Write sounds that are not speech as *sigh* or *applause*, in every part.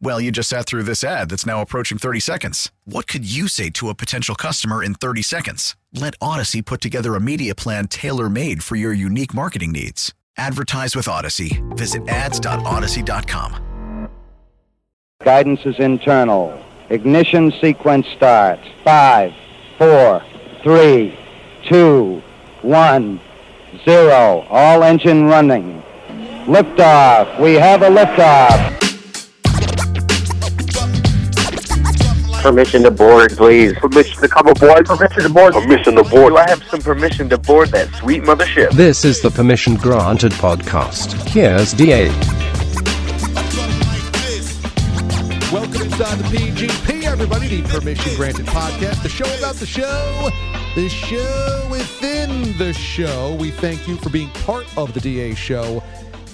Well, you just sat through this ad that's now approaching 30 seconds. What could you say to a potential customer in 30 seconds? Let Audacy put together a media plan tailor made for your unique marketing needs. Advertise with Audacy. Visit ads.audacy.com. Guidance is internal. Ignition sequence starts. Five, four, three, two, one, zero. All engine running. Liftoff. We have a liftoff. Permission to board, please. Permission to come aboard. Permission to board. Permission to board. Do I have some permission to board that sweet mothership? This is the Permission Granted podcast. Here's DA. Welcome inside the PGP, everybody. The Permission Granted podcast, the show about the show, the show within the show. We thank you for being part of the DA show,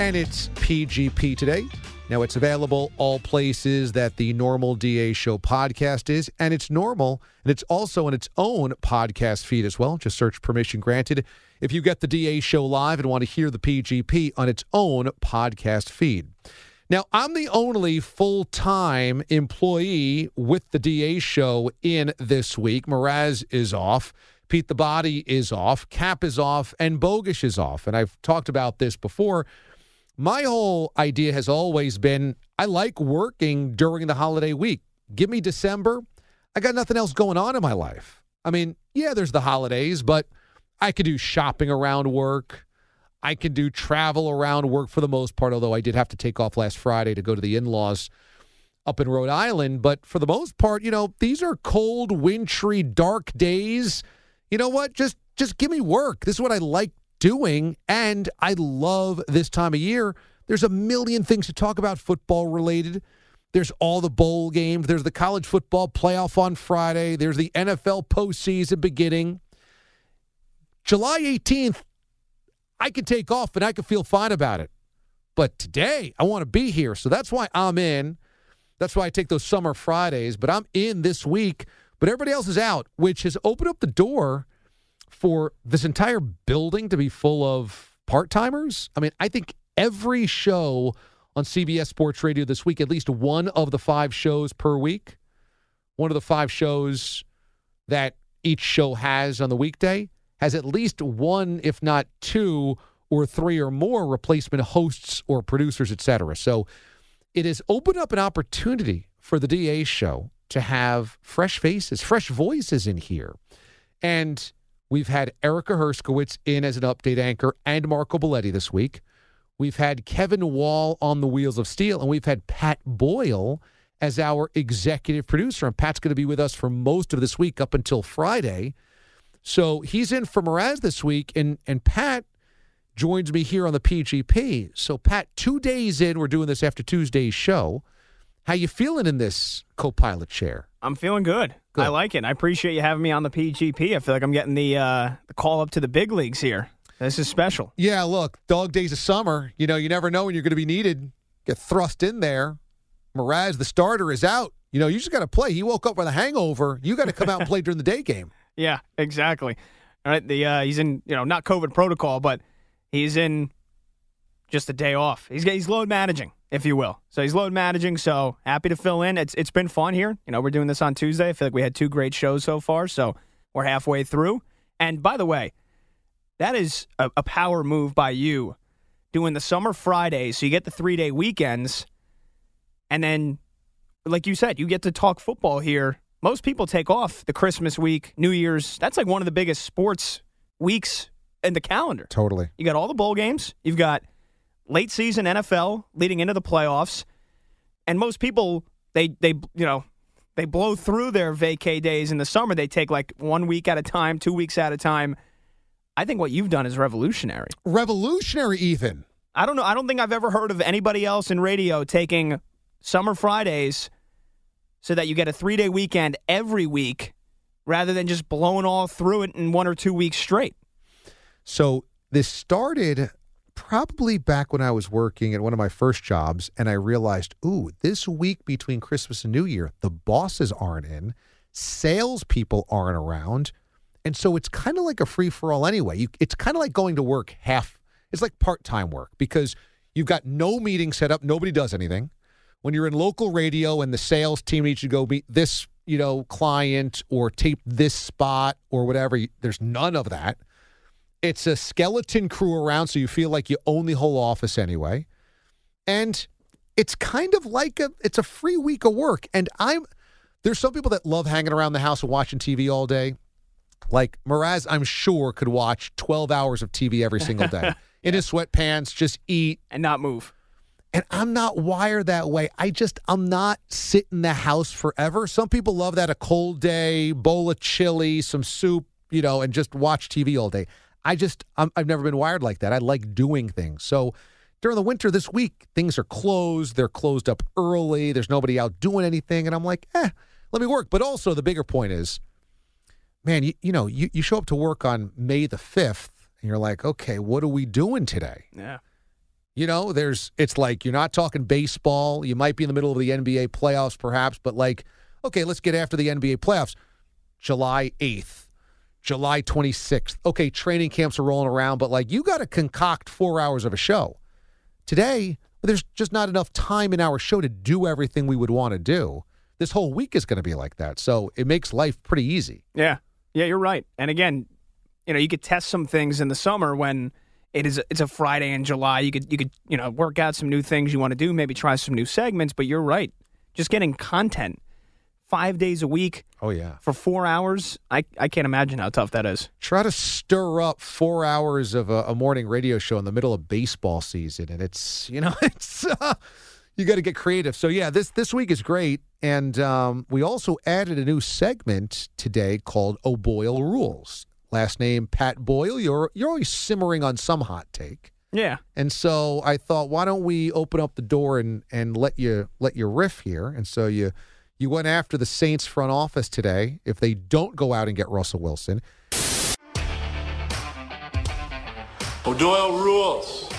and it's PGP today. Now, it's available all places that the normal DA show podcast is, and it's normal, and it's also in its own podcast feed as well. Just search Permission Granted if you get the DA show live and want to hear the PGP on its own podcast feed. Now, I'm the only full time employee with the DA show in this week. Mraz is off. Pete the Body is off. Cap is off. And Bogish is off. And I've talked about this before. My whole idea has always been I like working during the holiday week. Give me December. I got nothing else going on in my life. I mean, yeah, there's the holidays, but I could do shopping around work. I can do travel around work for the most part, although I did have to take off last Friday to go to the in laws up in Rhode Island. But for the most part, you know, these are cold, wintry, dark days. You know what? Just just give me work. This is what I like doing. And I love this time of year. There's a million things to talk about football related. There's all the bowl games. There's the college football playoff on Friday. There's the NFL postseason beginning. July 18th, I could take off and I could feel fine about it. But today, I want to be here. So that's why I'm in. That's why I take those summer Fridays. But I'm in this week. But everybody else is out, which has opened up the door for this entire building to be full of part timers. I mean, I think every show on CBS Sports Radio this week, at least one of the five shows per week, one of the five shows that each show has on the weekday, has at least one, if not two or three or more replacement hosts or producers, et cetera. So it has opened up an opportunity for the DA show to have fresh faces, fresh voices in here. And We've had Erica Herskowitz in as an update anchor and Marco Belletti this week. We've had Kevin Wall on the Wheels of Steel, and we've had Pat Boyle as our executive producer. And Pat's going to be with us for most of this week up until Friday. So he's in for Mraz this week, and and Pat joins me here on the PGP. So Pat, two days in, we're doing this after Tuesday's show. How you feeling in this co-pilot chair? I'm feeling good. good. I like it. I appreciate you having me on the PGP. I feel like I'm getting the uh, the call up to the big leagues here. This is special. Yeah, look, dog days of summer. You know, you never know when you're going to be needed. Get thrust in there. Mraz, the starter, is out. You know, you just got to play. He woke up with a hangover. You got to come out and play during the day game. *laughs* Yeah, exactly. All right, the uh, he's in you know not COVID protocol, but he's in just a day off. He's he's load managing if you will. So he's load managing. So happy to fill in. It's it's been fun here. You know, we're doing this on Tuesday. I feel like we had two great shows so far. So we're halfway through. And by the way, that is a, a power move by you doing the summer Fridays. So you get the three day weekends, and then, like you said, you get to talk football here. Most people take off the Christmas week, New Year's. That's like one of the biggest sports weeks in the calendar. Totally. You got all the bowl games. You've got late season NFL leading into the playoffs, and most people they they you know they blow through their vacay days in the summer. They take like one week at a time, two weeks at a time. I think what you've done is revolutionary. Revolutionary, Ethan. I don't know. I don't think I've ever heard of anybody else in radio taking summer Fridays so that you get a three day weekend every week rather than just blowing all through it in one or two weeks straight. So this started probably back when I was working at one of my first jobs, and I realized, ooh, this week between Christmas and New Year, the bosses aren't in, salespeople aren't around, and so it's kind of like a free for all anyway. You, it's kind of like going to work half. It's like part time work because you've got no meeting set up, nobody does anything. When you're in local radio and the sales team needs you to go meet this, you know, client or tape this spot or whatever, there's none of that. It's a skeleton crew around, so you feel like you own the whole office anyway. And it's kind of like a it's a free week of work. And I'm there's some people that love hanging around the house and watching TV all day. Like Mraz, I'm sure could watch 12 hours of TV every single day *laughs* in his sweatpants, just eat. and not move. And I'm not wired that way. I just I'm not sit in the house forever. Some people love that a cold day, bowl of chili, some soup, you know, and just watch TV all day. I just I'm, I've never been wired like that. I like doing things. So during the winter this week, things are closed. They're closed up early. There's nobody out doing anything, and I'm like, eh, let me work. But also the bigger point is, man, you, you know, you, you show up to work on May the fifth, and you're like, okay, what are we doing today? Yeah. You know, there's it's like you're not talking baseball. You might be in the middle of the NBA playoffs, perhaps, but like, okay, let's get after the NBA playoffs. July 8th, July 26th. Okay, training camps are rolling around, but like you got to concoct four hours of a show. Today, there's just not enough time in our show to do everything we would want to do. This whole week is going to be like that. So it makes life pretty easy. Yeah. Yeah, you're right. And again, you know, you could test some things in the summer when it is it's a Friday in July. You could you could, you know, work out some new things you want to do, maybe try some new segments, but you're right. Just getting content 5 days a week Oh, yeah. for 4 hours, I I can't imagine how tough that is. try to stir up four hours of a, a morning radio show in the middle of baseball season, and it's you know *laughs* it's uh, you got to get creative. So yeah, this this week is great, and um, we also added a new segment today called O'Boyle Rules. Last name Pat Boyle. You're you're always simmering on some hot take. Yeah. And so I thought, why don't we open up the door and, and let you let you riff here? And so you you went after the Saints front office today if they don't go out and get Russell Wilson. O'Doyle rules.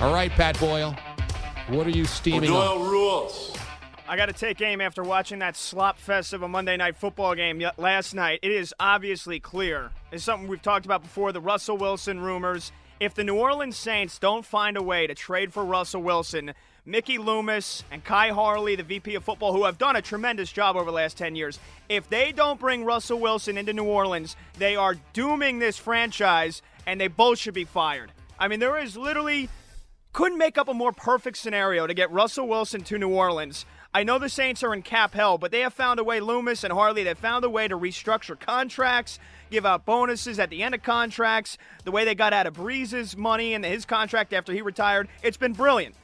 All right, Pat Boyle. What are you steaming on? O'Doyle rules. I got to take aim after watching that slop fest of a Monday night football game last night. It is obviously clear. It's something we've talked about before the Russell Wilson rumors. If the New Orleans Saints don't find a way to trade for Russell Wilson, Mickey Loomis and Khai Harley, the VP of football, who have done a tremendous job over the last 10 years, if they don't bring Russell Wilson into New Orleans, they are dooming this franchise and they both should be fired. I mean, there is literally couldn't make up a more perfect scenario to get Russell Wilson to New Orleans. I know the Saints are in cap hell, but they have found a way, Loomis and Harley, they've found a way to restructure contracts, give out bonuses at the end of contracts, the way they got out of Brees's money and his contract after he retired. It's been brilliant.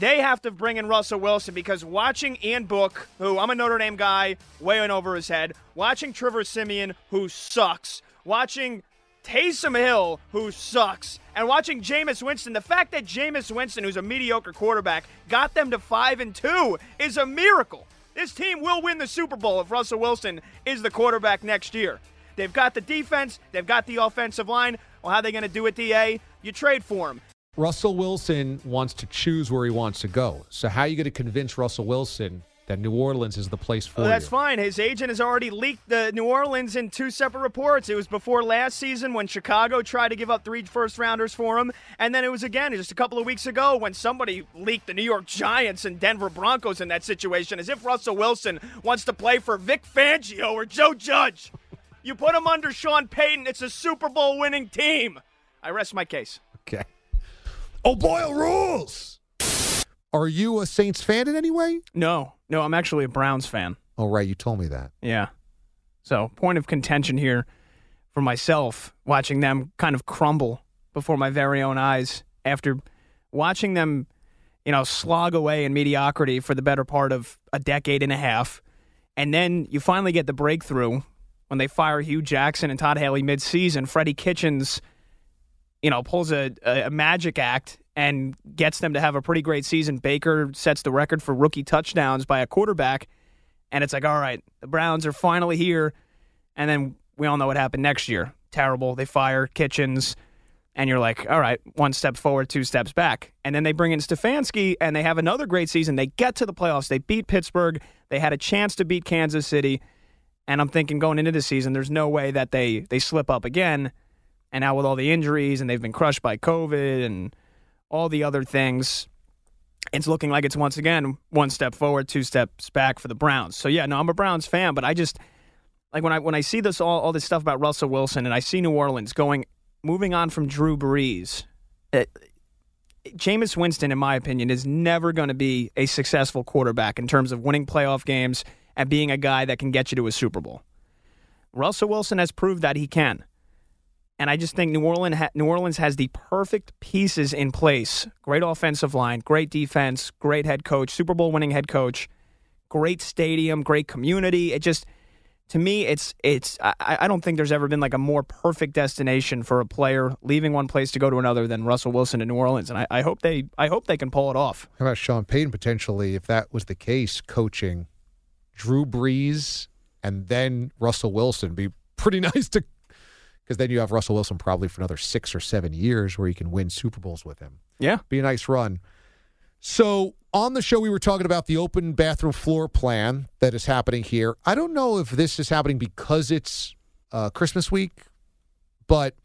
They have to bring in Russell Wilson because watching Ian Book, who I'm a Notre Dame guy, way over his head, watching Trevor Siemian, who sucks, watching Taysom Hill, who sucks, and watching Jameis Winston, the fact that Jameis Winston, who's a mediocre quarterback, got them to five and two is a miracle. This team will win the Super Bowl if Russell Wilson is the quarterback next year. They've got the defense, they've got the offensive line. Well, how are they going to do it, DA? You trade for him. Russell Wilson wants to choose where he wants to go. So how are you going to convince Russell Wilson that New Orleans is the place for Well, that's you? fine. His agent has already leaked the New Orleans in two separate reports. It was before last season when Chicago tried to give up three first rounders for him, and then it was again just a couple of weeks ago when somebody leaked the New York Giants and Denver Broncos in that situation, as if Russell Wilson wants to play for Vic Fangio or Joe Judge. You put him under Sean Payton, it's a Super Bowl winning team. I rest my case. Okay. Oh, Boyle rules. Are you a Saints fan in any way? No, no, I'm actually a Browns fan. Oh, right. You told me that. Yeah. So, point of contention here. for myself watching them kind of crumble before my very own eyes after watching them, you know, slog away in mediocrity for the better part of a decade and a half. And then you finally get the breakthrough when they fire Hue Jackson and Todd Haley midseason. Freddie Kitchens, you know, pulls a, a, magic act and gets them to have a pretty great season. Baker sets the record for rookie touchdowns by a quarterback. And it's like, all right, the Browns are finally here. And then we all know what happened next year. Terrible. They fire Kitchens. And you're like, all right, one step forward, two steps back. And then they bring in Stefanski and they have another great season. They get to the playoffs. They beat Pittsburgh. They had a chance to beat Kansas City. And I'm thinking going into the season, there's no way that they, they slip up again. And now with all the injuries and they've been crushed by COVID and all the other things, it's looking like it's once again one step forward, two steps back for the Browns. So yeah, no, I'm a Browns fan, but I just like when I when I see this all all this stuff about Russell Wilson and I see New Orleans going moving on from Drew Brees. It, Jameis Winston, in my opinion, is never going to be a successful quarterback in terms of winning playoff games and being a guy that can get you to a Super Bowl. Russell Wilson has proved that he can. And I just think New Orleans, ha- New Orleans has the perfect pieces in place. Great offensive line, great defense, great head coach, Super Bowl winning head coach, great stadium, great community. It just to me, it's it's. I, I don't think there's ever been like a more perfect destination for a player leaving one place to go to another than Russell Wilson in New Orleans, and I, I hope they I hope they can pull it off. How about Sean Payton potentially, if that was the case, coaching Drew Brees and then Russell Wilson? Be pretty *laughs* nice to because then you have Russell Wilson probably for another six or seven years where you can win Super Bowls with him. Yeah, be a nice run. So on the show, we were talking about the open bathroom floor plan that is happening here. I don't know if this is happening because it's uh, Christmas week, but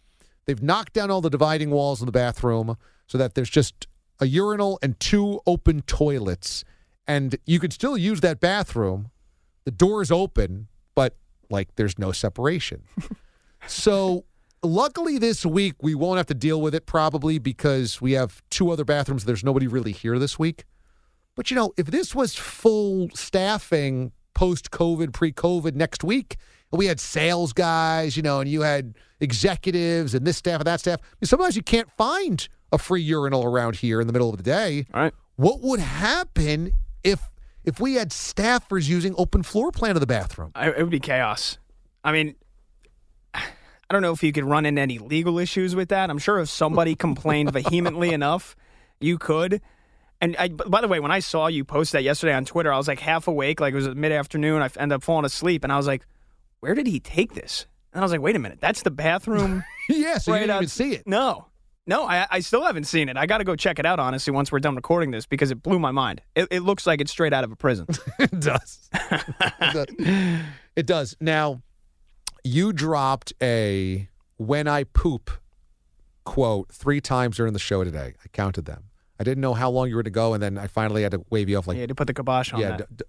they've knocked down all the dividing walls in the bathroom so that there's just a urinal and two open toilets, and you can still use that bathroom. The door is open, but like there's no separation. *laughs* so luckily this week we won't have to deal with it probably because we have two other bathrooms. There's nobody really here this week. But you know, if this was full staffing post COVID, pre COVID next week, and we had sales guys, you know, and you had executives and this staff and that staff, I mean, sometimes you can't find a free urinal around here in the middle of the day. All right. What would happen if if we had staffers using open floor plan of the bathroom? I, it would be chaos. I mean, don't know if you could run into any legal issues with that. I'm sure if somebody *laughs* complained vehemently enough, you could. And I, by the way, when I saw you post that yesterday on Twitter, I was like half awake, like it was mid afternoon. I ended up falling asleep, and I was like, "Where did he take this?" And I was like, "Wait a minute, that's the bathroom." *laughs* yeah, so right you didn't out- even see it. No, no, I, I still haven't seen it. I got to go check it out honestly once we're done recording this because it blew my mind. It, it looks like it's straight out of a prison. *laughs* it does. it does. It does. Now, you dropped a when I poop quote three times during the show today. I counted them. I didn't know how long you were to go, and then I finally had to wave you off. Like, yeah, to put the kibosh on yeah. that. d- d-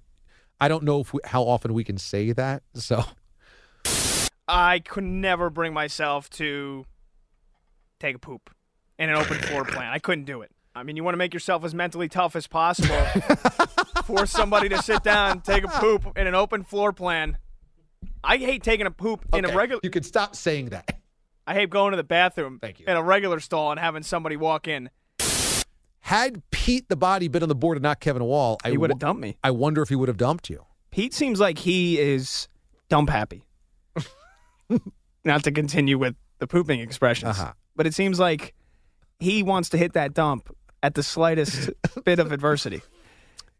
I don't know if we, how often we can say that. So, I could never bring myself to take a poop in an open floor plan. I couldn't do it. I mean, you want to make yourself as mentally tough as possible. *laughs* Force somebody to sit down, take a poop in an open floor plan. I hate taking a poop in a regular. You can stop saying that. I hate going to the bathroom Thank you. in a regular stall and having somebody walk in. Had Pete the body been on the board and not Kevin Wall, I He would have wo- dumped me. I wonder if he would have dumped you. Pete seems like he is dump happy. *laughs* Not to continue with the pooping expressions, Uh-huh. but it seems like he wants to hit that dump at the slightest *laughs* bit of adversity.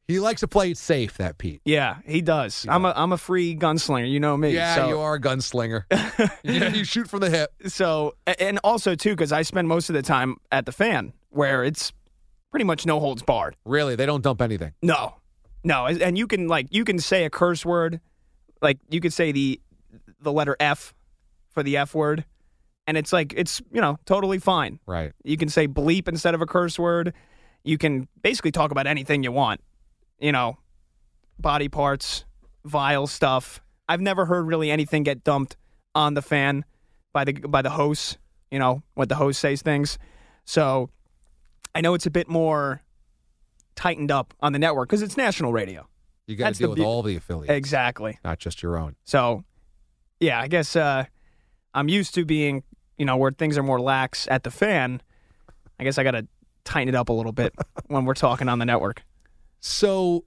He likes to play it safe. That Pete. Yeah, he does. I'm a I'm a free gunslinger. You know me. Yeah, so, you are a gunslinger. *laughs* yeah, you shoot from the hip. So and also too because I spend most of the time at the fan where it's pretty much no holds barred. Really, they don't dump anything. No, no, and you can like you can say a curse word, like you could say the the letter F for the F word, and it's like it's you know totally fine. Right. You can say bleep instead of a curse word. You can basically talk about anything you want. You know, body parts, vile stuff. I've never heard really anything get dumped on the fan by the by the host. You know, what the host says things. So I know it's a bit more tightened up on the network because it's national radio. You got to deal the with all the affiliates, Exactly. not just your own. So, yeah, I guess uh, I'm used to being, you know, where things are more lax at the fan. I guess I got to tighten it up a little bit *laughs* when we're talking on the network. So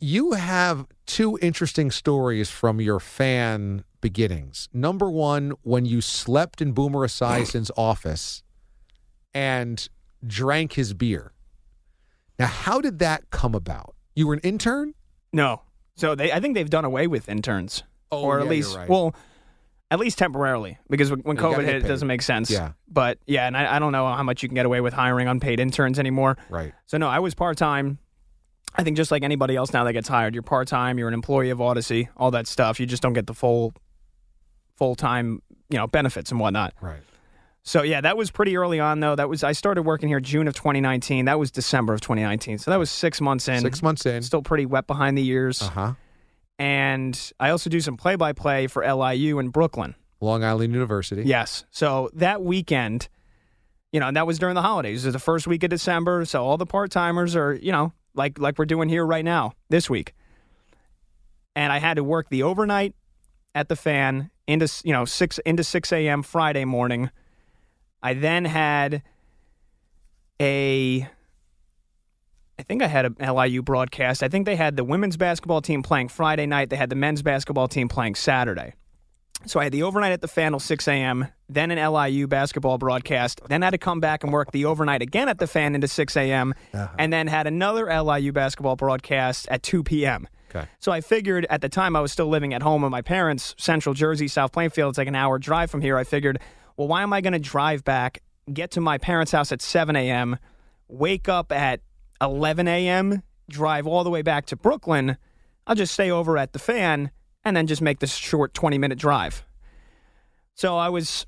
you have two interesting stories from your fan beginnings. Number one, when you slept in Boomer Esiason's *clears throat* office and drank his beer. Now, how did that come about? You were an intern? No. So they, I think they've done away with interns, Oh, or yeah, at you're least, right. well, at least temporarily, because when when You gotta COVID hit, it doesn't make sense. Yeah. But yeah, and I, I don't know how much you can get away with hiring unpaid interns anymore. Right. So no, I was part time. I think just like anybody else now that gets hired, you're part time. You're an employee of Audacy, all that stuff. You just don't get the full, full time, you know, benefits and whatnot. Right. So yeah, that was pretty early on though. That was I started working here June of 2019. That was December of 2019. So that was six months in. Six months in. Still pretty wet behind the ears. Uh huh. And I also do some play by play for LIU in Brooklyn. Long Island University. Yes. So that weekend, you know, and that was during the holidays. It was the first week of December. So all the part timers are, you know, like like we're doing here right now this week. And I had to work the overnight at the fan into you know six into six a.m. Friday morning. I then had a. I think I had a LIU broadcast. I think they had the women's basketball team playing Friday night. They had the men's basketball team playing Saturday. So I had the overnight at the fan till 6 a.m., then an LIU basketball broadcast, then had to come back and work the overnight again at the fan into 6 a.m., uh-huh. and then had another LIU basketball broadcast at 2 p.m. Okay. So I figured at the time I was still living at home with my parents, Central Jersey, South Plainfield. It's like an hour drive from here. I figured, well, why am I going to drive back, get to my parents' house at 7 a.m., wake up at 11 a.m., drive all the way back to Brooklyn? I'll just stay over at the fan and then just make this short 20 minute drive. So I was,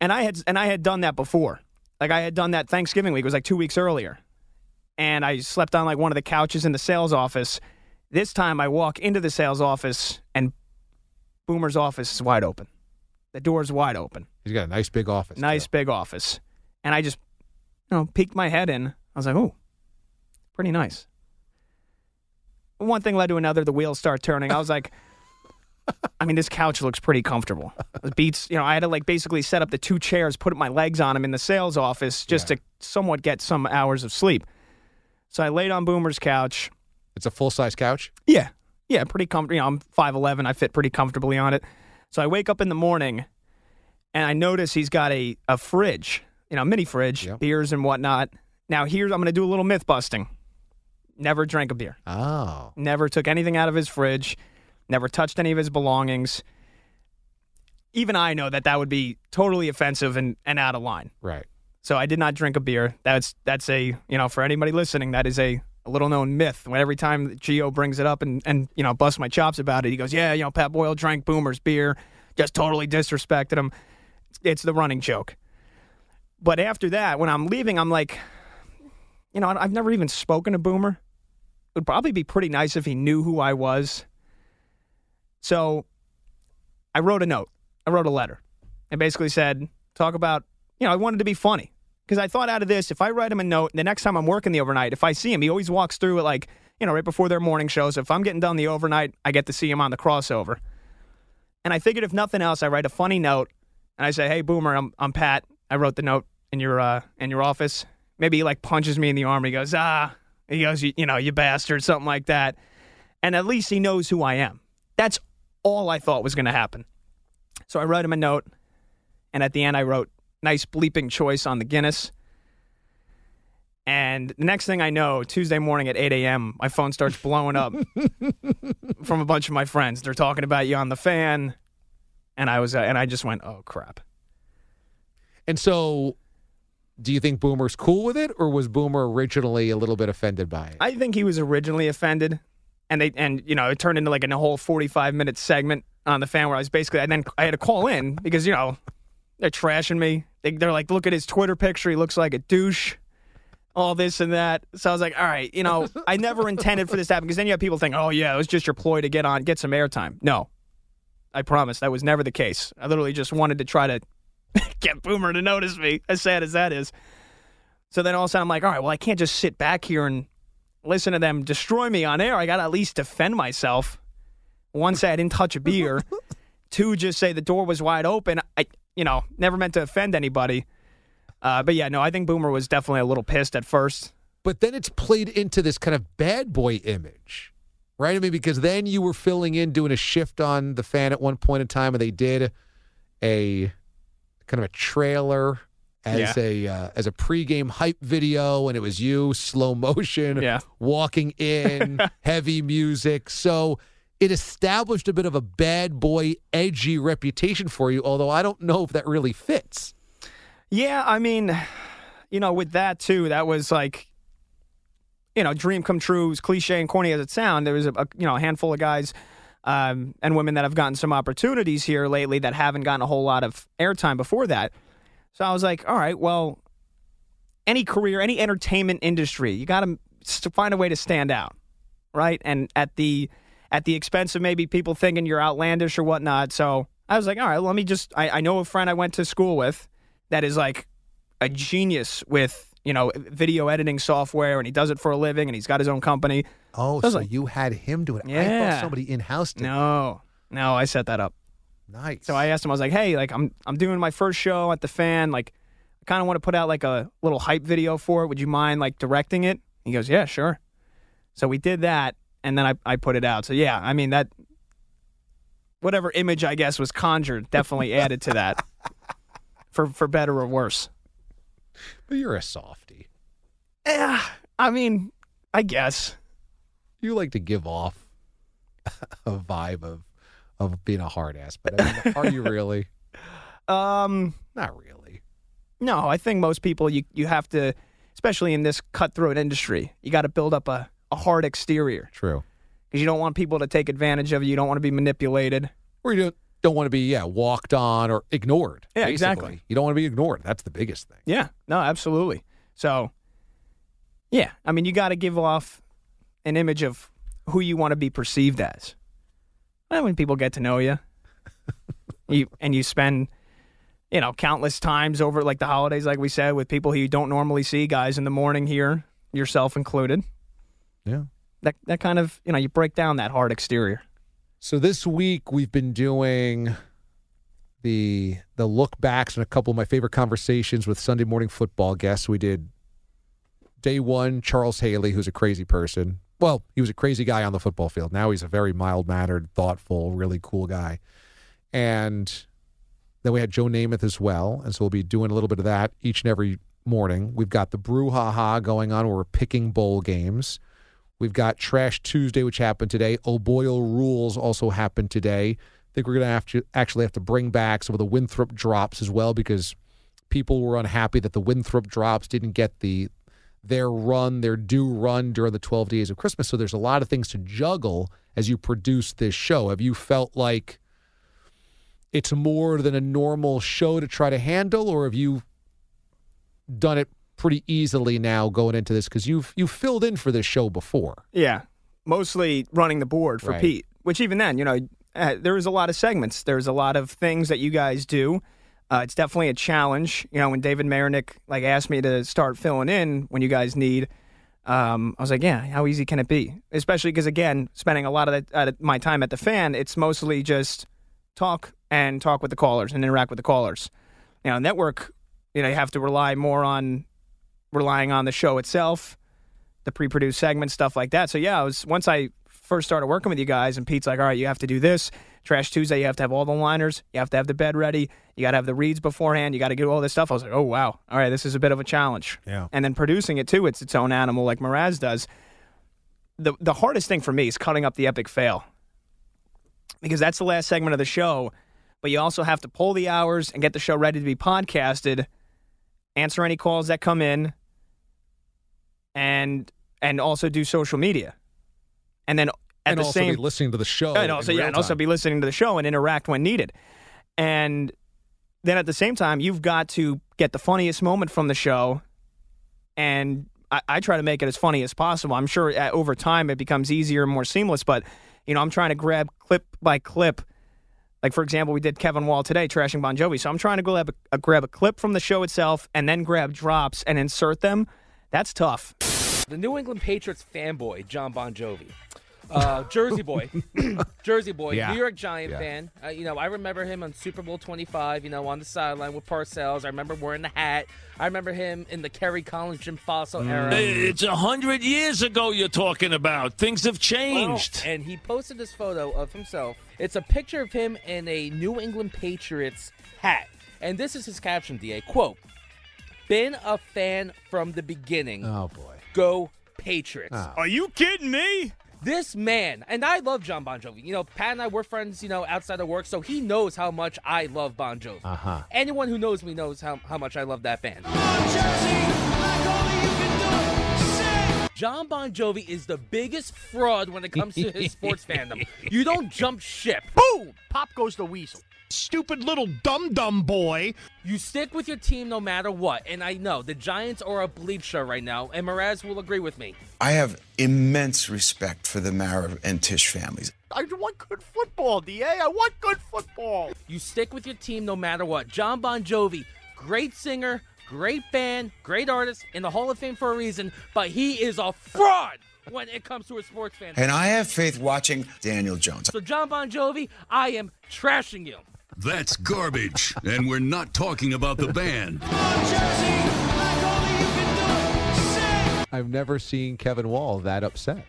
and I had, and I had done that before. Like I had done that Thanksgiving week. It was like two weeks earlier. And I slept on like one of the couches in the sales office. This time I walk into the sales office and Boomer's office is wide open. The door's wide open. He's got a nice big office. Nice too. big office. And I just, you know, peeked my head in. I was like, oh, pretty nice. One thing led to another. The wheels start turning. I was like, *laughs* I mean, this couch looks pretty comfortable. It beats, you know, I had to like basically set up the two chairs, put my legs on them in the sales office just Yeah. to somewhat get some hours of sleep. So I laid on Boomer's couch. It's a full size couch. Yeah. Yeah, pretty comfortable. You know, I'm 5'11. I fit pretty comfortably on it. So I wake up in the morning and I notice he's got a, a fridge, you know, mini fridge, Yep. beers and whatnot. Now, here's, I'm going to do a little myth busting. Never drank a beer. Oh. Never took anything out of his fridge. Never touched any of his belongings. Even I know that that would be totally offensive and, and out of line. Right. So I did not drink a beer. That's that's a you know for anybody listening that is a, a little known myth. When every time Gio brings it up and and you know busts my chops about it, he goes, yeah, you know Pat Boyle drank Boomer's beer, just totally disrespected him. It's, it's the running joke. But after that, when I'm leaving, I'm like, you know, I've never even spoken to Boomer. It would probably be pretty nice if he knew who I was. So I wrote a note. I wrote a letter and basically said, talk about, you know, I wanted to be funny because I thought out of this, if I write him a note, the next time I'm working the overnight, if I see him, he always walks through it like, you know, right before their morning shows. If I'm getting done the overnight, I get to see him on the crossover. And I figured if nothing else, I write a funny note and I say, hey, Boomer, I'm, I'm Pat. I wrote the note in your, uh, in your office. Maybe he like punches me in the arm. He goes, ah, he goes, you, you know, you bastard, something like that. And at least he knows who I am. That's all I thought was going to happen. So I wrote him a note, and at the end I wrote nice bleeping choice on the Guinness. And the next thing I know, Tuesday morning at 8 a.m., my phone starts blowing up *laughs* from a bunch of my friends. They're talking about you on the fan, and I was, uh, and I just went, "Oh crap!" And so, do you think Boomer's cool with it, or was Boomer originally a little bit offended by it? I think he was originally offended, and they, and you know, it turned into like a whole 45 minute segment on the fan where I was basically, and then I had to call in because you know they're trashing me. They, they're like, "Look at his Twitter picture; he looks like a douche." all this and that. So I was like, all right, you know, *laughs* I never intended for this to happen because then you have people think, oh yeah, it was just your ploy to get on, get some airtime. No, I promise that was never the case. I literally just wanted to try to *laughs* get Boomer to notice me. As sad as that is. So then all of a sudden I'm like, all right, well I can't just sit back here and listen to them destroy me on air. I got to at least defend myself. One say I didn't touch a beer. *laughs* to just say the door was wide open. I, you know, never meant to offend anybody. Uh, but yeah, no, I think Boomer was definitely a little pissed at first. But then it's played into this kind of bad boy image, right? I mean, because then you were filling in, doing a shift on the fan at one point in time, and they did a kind of a trailer as Yeah. a uh, as a pregame hype video, and it was you slow motion, Yeah. walking in, *laughs* heavy music. So it established a bit of a bad boy, edgy reputation for you. Although I don't know if that really fits. Yeah, I mean, you know, with that too, that was like, you know, dream come true. As cliche and corny as it sounds, there was a, a you know a handful of guys um, and women that have gotten some opportunities here lately that haven't gotten a whole lot of airtime before that. So I was like, all right, well, any career, any entertainment industry, you got to find a way to stand out, right? And at the at the expense of maybe people thinking you're outlandish or whatnot. So I was like, all right, let me just. I, I know a friend I went to school with that is like a genius with you know video editing software, and he does it for a living, and he's got his own company. Oh, was so like- you had him do it? I thought somebody in house did. No, no, I set that up. Nice. So I asked him, I was like, hey, like I'm I'm doing my first show at the fan, like I kind of want to put out like a little hype video for it. Would you mind like directing it? He goes, yeah, sure. So we did that, and then I I put it out. So yeah, I mean that whatever image I guess was conjured definitely *laughs* added to that, for for better or worse. But you're a softie. Yeah, I mean, I guess. You like to give off *laughs* a vibe of of being a hard ass, but I mean, *laughs* are you really? Um, Not really. No, I think most people you you have to, especially in this cutthroat industry, you got to build up a, a hard exterior True. because you don't want people to take advantage of you. You don't want to be manipulated. Or you don't don't want to be yeah walked on or ignored. Yeah, basically. exactly. You don't want to be ignored. That's the biggest thing. Yeah, no, absolutely. So, yeah, I mean, you got to give off an image of who you want to be perceived as. And when people get to know you, you and you spend, you know, countless times over like the holidays, like we said, with people who you don't normally see, guys in the morning here, yourself included. Yeah. That that kind of you know you break down that hard exterior. So this week we've been doing the the look backs and a couple of my favorite conversations with Sunday morning football guests. We did day one, Charles Haley, who's a crazy person. Well, he was a crazy guy on the football field. Now he's a very mild mannered, thoughtful, really cool guy. And then we had Joe Namath as well. And so we'll be doing a little bit of that each and every morning. We've got the brouhaha going on where we're picking bowl games. We've got Trash Tuesday, which happened today. Oh Boyle oh Rules also happened today. I think we're going to have to actually have to bring back some of the Winthrop drops as well because people were unhappy that the Winthrop drops didn't get the their run, their due run during the 12 days of Christmas. So there's a lot of things to juggle as you produce this show. Have you felt like it's more than a normal show to try to handle, or have you done it pretty easily now going into this because you've you filled in for this show before? Yeah, mostly running the board for Right. Pete. Which even then, you know, uh, there is a lot of segments. There's a lot of things that you guys do. Uh, it's definitely a challenge. You know, when David Marinick like asked me to start filling in when you guys need, um, I was like, yeah, how easy can it be? Especially because again, spending a lot of uh, my time at the fan, it's mostly just talk and talk with the callers and interact with the callers. You know, network, you know, you have to rely more on relying on the show itself the pre-produced segments, stuff like that. So yeah, I was once I first started working with you guys, and Pete's like, "All right, you have to do this. Trash Tuesday, you have to have all the liners. You have to have the bed ready. You got to have the reads beforehand. You got to get all this stuff." I was like, "Oh wow, all right, this is a bit of a challenge." Yeah. And then producing it too, it's its own animal, like Mraz does. the The hardest thing for me is cutting up the epic fail, because that's the last segment of the show. But you also have to pull the hours and get the show ready to be podcasted, answer any calls that come in, and and also do social media, and then at and the also same be listening to the show. and also in yeah, real and also be listening to the show and interact when needed, and then at the same time you've got to get the funniest moment from the show, and I, I try to make it as funny as possible. I'm sure uh, over time it becomes easier and more seamless, but you know I'm trying to grab clip by clip. Like for example, we did Kevin Wall today trashing Bon Jovi, so I'm trying to grab a, a grab a clip from the show itself and then grab drops and insert them. That's tough. The New England Patriots fanboy, John Bon Jovi. Uh, Jersey boy, *laughs* Jersey boy, Yeah. New York Giant Yeah. fan. Uh, you know, I remember him on Super Bowl 25. You know, on the sideline with Parcells. I remember wearing the hat. I remember him in the Kerry Collins, Jim Fassel era. It's a hundred years ago you're talking about. Things have Oh, changed. and he posted this photo of himself. It's a picture of him in a New England Patriots hat. And this is his caption, DA. Quote, been a fan from the beginning. Oh boy. Go Patriots. Oh. Are you kidding me? This man, and I love John Bon Jovi. You know, Pat and I were friends, you know, outside of work, so he knows how much I love Bon Jovi. Uh huh. Anyone who knows me knows how, how much I love that band. John Bon Jovi is the biggest fraud when it comes to his *laughs* sports fandom. You don't jump ship. Boom! Pop goes the weasel. Stupid little dum dum boy. You stick with your team no matter what. And I know the Giants are a bleep show right now, and Mraz will agree with me. I have immense respect for the Mara and Tisch families. I want good football, DA. I want good football. You stick with your team no matter what. John Bon Jovi, great singer, great band, great artist, in the Hall of Fame for a reason, but he is a fraud when it comes to a sports fan. And I have faith watching Daniel Jones. So, John Bon Jovi, I am trashing you. That's garbage. and we're not talking about the band. I've never seen Kevin Wall that upset.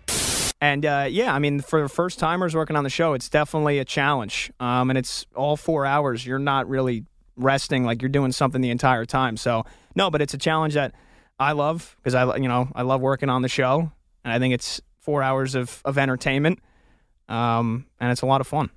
And uh, yeah, I mean, for first timers working on the show, it's definitely a challenge. Um, and it's all four hours. You're not really resting like you're doing something the entire time. So no, but it's a challenge that I love because I, you know, I love working on the show, and I think it's four hours of of entertainment, um, and it's a lot of fun.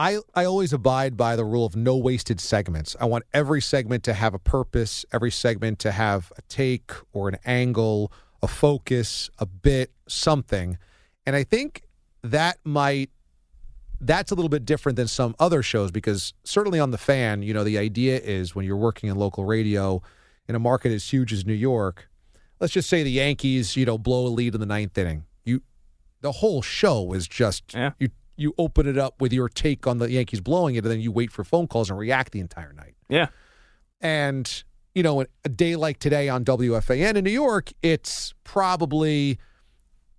I, I always abide by the rule of no wasted segments. I want every segment to have a purpose, every segment to have a take or an angle, a focus, a bit, something. And I think that might that's a little bit different than some other shows because certainly on the fan, you know, the idea is when you're working in local radio in a market as huge as New York, let's just say the Yankees, you know, blow a lead in the ninth inning. You the whole show is just Yeah. you you open it up with your take on the Yankees blowing it, and then you wait for phone calls and react the entire night. Yeah, And you know, a day like today on WFAN in New York, it's probably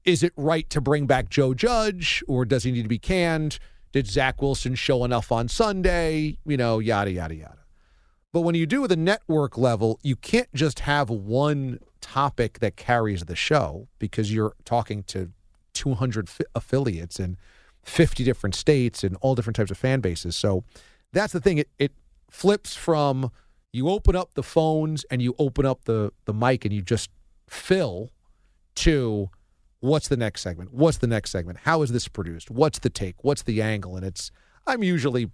is it right to bring back Joe Judge or does he need to be canned? Did Zach Wilson show enough on Sunday? You know, yada yada yada. But when you do the network level, you can't just have one topic that carries the show because you're talking to 200 fi- affiliates in 50 different states and all different types of fan bases. So that's the thing. It, it flips from you open up the phones and you open up the, the mic and you just fill to what's the next segment? What's the next segment? How is this produced? What's the take? What's the angle? And it's, I'm usually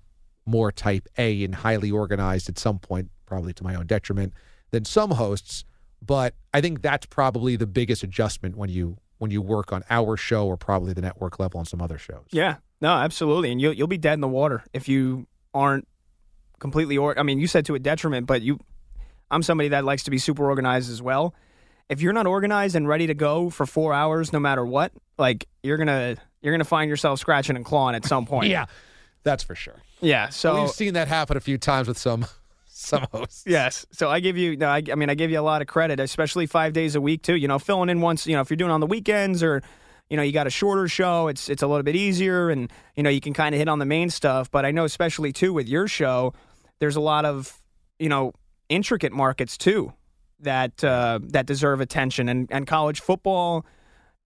more type A and highly organized at some point, probably to my own detriment, than some hosts. But I think that's probably the biggest adjustment when you when you work on our show or probably the network level on some other shows. yeah, no, absolutely. And you'll you'll be dead in the water if you aren't completely or. I mean, you said to a detriment, but you, I'm somebody that likes to be super organized as well. If you're not organized and ready to go for four hours, no matter what, like you're gonna you're gonna find yourself scratching and clawing at some point. *laughs* Yeah, that's for sure. yeah. So We've seen that happen a few times with some some hosts. Yes. So I give you, no, I, I mean, I give you a lot of credit, especially five days a week too. You know, filling in once, you know, if you're doing on the weekends or, you know, you got a shorter show, it's it's a little bit easier, and you know, you can kind of hit on the main stuff. But I know, especially too with your show, there's a lot of, you know, intricate markets too that uh, that deserve attention, and and college football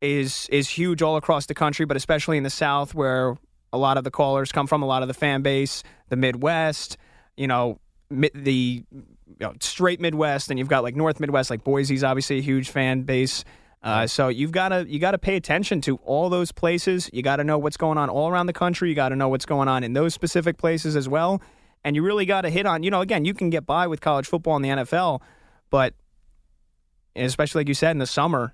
is is huge all across the country, but especially in the South where a lot of the callers come from, a lot of the fan base, the Midwest, you know, the you know, straight Midwest, and you've got like North Midwest, like Boise's obviously a huge fan base. Uh, so you've got to you got to pay attention to all those places. You got to know what's going on all around the country. You got to know what's going on in those specific places as well. And you really got to hit on. You know, again, you can get by with college football and the NFL, but especially like you said in the summer,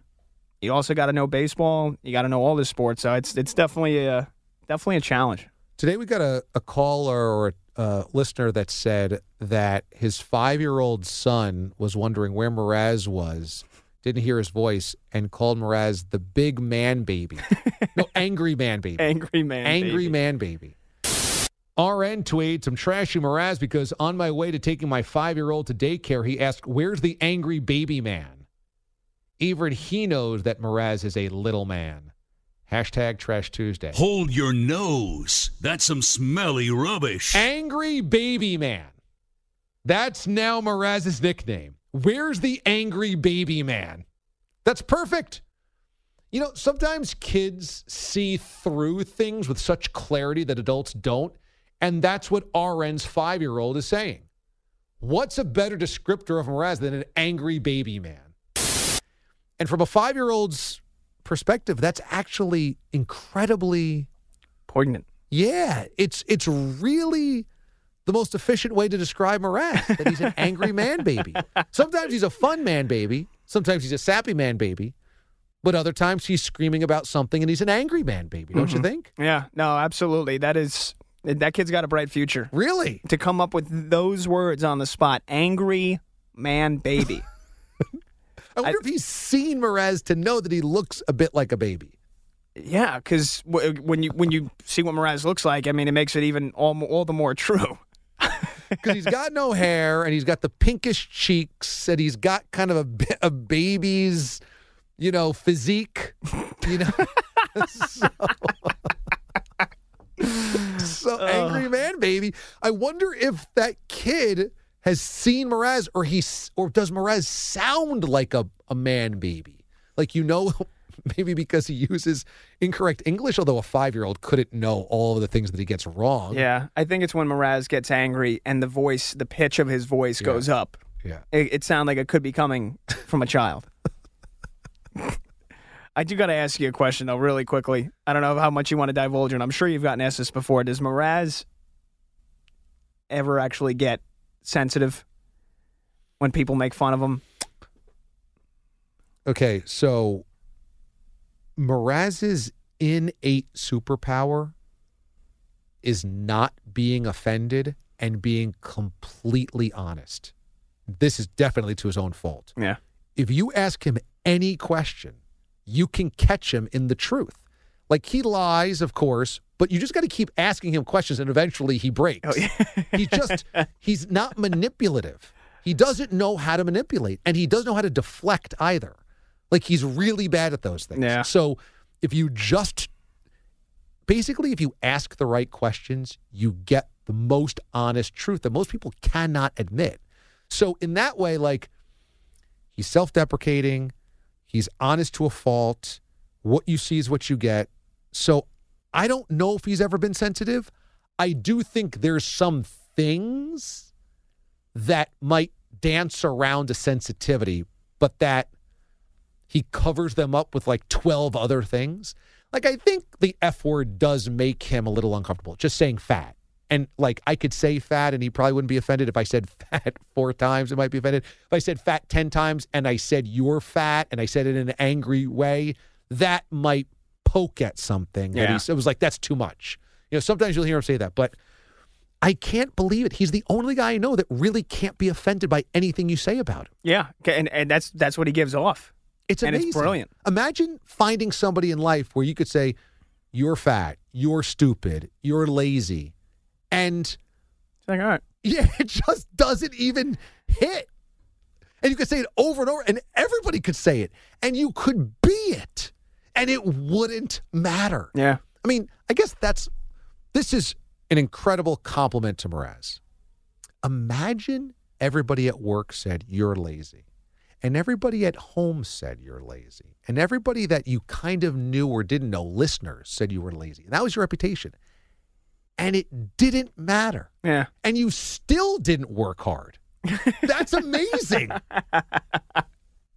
you also got to know baseball. You got to know all the sports. So it's it's definitely a definitely a challenge. Today we got a, a caller or a uh, listener that said that his five year old son was wondering where Mraz was, didn't hear his voice, and called Mraz the big man baby. *laughs* no, angry man baby. Angry man. Angry baby. man baby. RN tweeted some trashy Mraz because on my way to taking my five year old to daycare, he asked, Where's the angry baby man? Even he knows that Mraz is a little man. Hashtag Trash Tuesday. Hold your nose. That's some smelly rubbish. Angry Baby Man. That's now Mraz's nickname. Where's the Angry Baby Man? That's perfect. You know, sometimes kids see through things with such clarity that adults don't. And that's what RN's five year old is saying. What's a better descriptor of Mraz than an angry baby man? And from a five year old's perspective, that's actually incredibly Poignant. yeah, it's it's really the most efficient way to describe Mraz that he's an angry man baby. Sometimes he's a fun man baby, sometimes he's a sappy man baby, but other times he's screaming about something and he's an angry man baby, don't you Mhm. think? Yeah, no, absolutely. That is that kid's got a bright future. Really? To come up with those words on the spot, angry man baby. I wonder if he's seen Mraz to know that he looks a bit like a baby. yeah, because w- when you when you see what Mraz looks like, I mean, it makes it even all all the more true. *laughs* Because he's got no hair and he's got the pinkish cheeks and he's got kind of a, bit a baby's, you know, physique, you know. *laughs* so, so angry man baby. I wonder if that kid has seen Mraz or he or does Mraz sound like a, a man baby? Like you know *laughs* maybe because he uses incorrect English, although a five year old couldn't know all of the things that he gets wrong. Yeah, I think it's when Mraz gets angry and the voice, the pitch of his voice goes up. Yeah. It, it sounds like it could be coming *laughs* from a child. *laughs* I do got to ask you a question though, really quickly. I don't know how much you want to divulge, and I'm sure you've gotten asked this before. Does Mraz ever actually get sensitive when people make fun of him? Okay, so Mraz's innate superpower is not being offended and being completely honest. This is definitely to his own fault. Yeah. If you ask him any question, you can catch him in the truth. Like he lies, of course, but you just got to keep asking him questions and eventually he breaks. Oh, he just, he's not manipulative. He doesn't know how to manipulate and he doesn't know how to deflect either. Like he's really bad at those things. Yeah. So if you just, basically, if you ask the right questions, you get the most honest truth that most people cannot admit. So in that way, like he's self-deprecating, he's honest to a fault. What you see is what you get. So I don't know if he's ever been sensitive. I do think there's some things that might dance around a sensitivity, but that he covers them up with like 12 other things. Like I think the F word does make him a little uncomfortable, just saying fat. And like I could say fat and he probably wouldn't be offended if I said *laughs* fat four times, it might be offended. If I said fat 10 times and I said you're fat and I said it in an angry way, that might poke at something. that Yeah. it was like, that's too much. You know, sometimes you'll hear him say that, but I can't believe it. He's the only guy I know that really can't be offended by anything you say about him. Yeah, and, and that's that's what he gives off. It's and amazing. it's brilliant. Imagine finding somebody in life where you could say, "You're fat, you're stupid, you're lazy," and It's like, all right, *laughs* yeah, it just doesn't even hit. And you could say it over and over, and everybody could say it, and you could be it, and it wouldn't matter. yeah, I mean, I guess that's this is an incredible compliment to Mraz. Imagine everybody at work said you're lazy, and everybody at home said you're lazy, and everybody that you kind of knew or didn't know, listeners, said you were lazy. And that was your reputation. And it didn't matter. yeah. And you still didn't work hard. *laughs* That's amazing.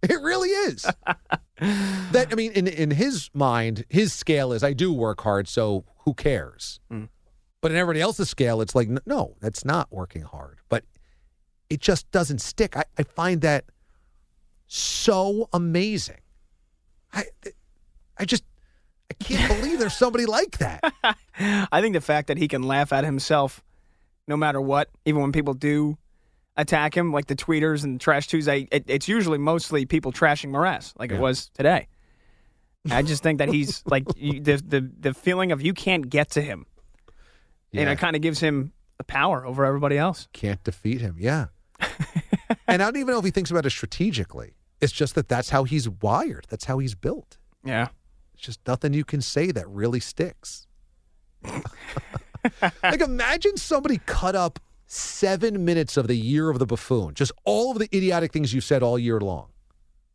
It really is. *laughs* That I mean, in in his mind, his scale is I do work hard, so who cares? Mm. But in everybody else's scale, it's like no, that's not working hard. But it just doesn't stick. I, I find that so amazing. I I just I can't believe there's somebody like that. *laughs* I think the fact that he can laugh at himself no matter what, even when people do attack him, like the tweeters and Trash Tuesday, it, it's usually mostly people trashing Mraz, like Yeah. it was today. I just think that he's *laughs* like you, the the the feeling of you can't get to him, and it kind of gives him the power over everybody else. can't defeat him. Yeah. *laughs* and I don't even know if he thinks about it strategically. It's just that that's how he's wired. That's how he's built. Yeah, It's just nothing you can say that really sticks. *laughs* like imagine somebody cut up seven minutes of the year of the buffoon, just all of the idiotic things you said all year long.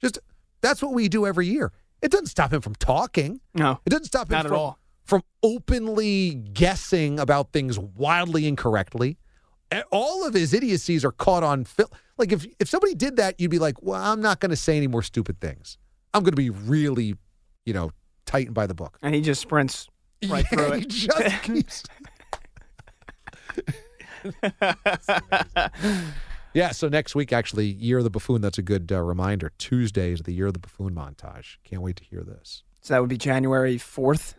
Just that's what we do every year. It doesn't stop him from talking. No, It doesn't stop him Not at all. from openly guessing about things wildly incorrectly. All of his idiocies are caught on film. Like if if somebody did that, you'd be like, "Well, I'm not going to say any more stupid things. I'm going to be really, you know, tightened by the book." and he just sprints right *laughs* Yeah, through he it. just *laughs* keeps. *laughs* yeah. So next week, actually, Year of the Buffoon. That's a good uh, reminder. Tuesday is the Year of the Buffoon montage. Can't wait to hear this. so that would be January fourth.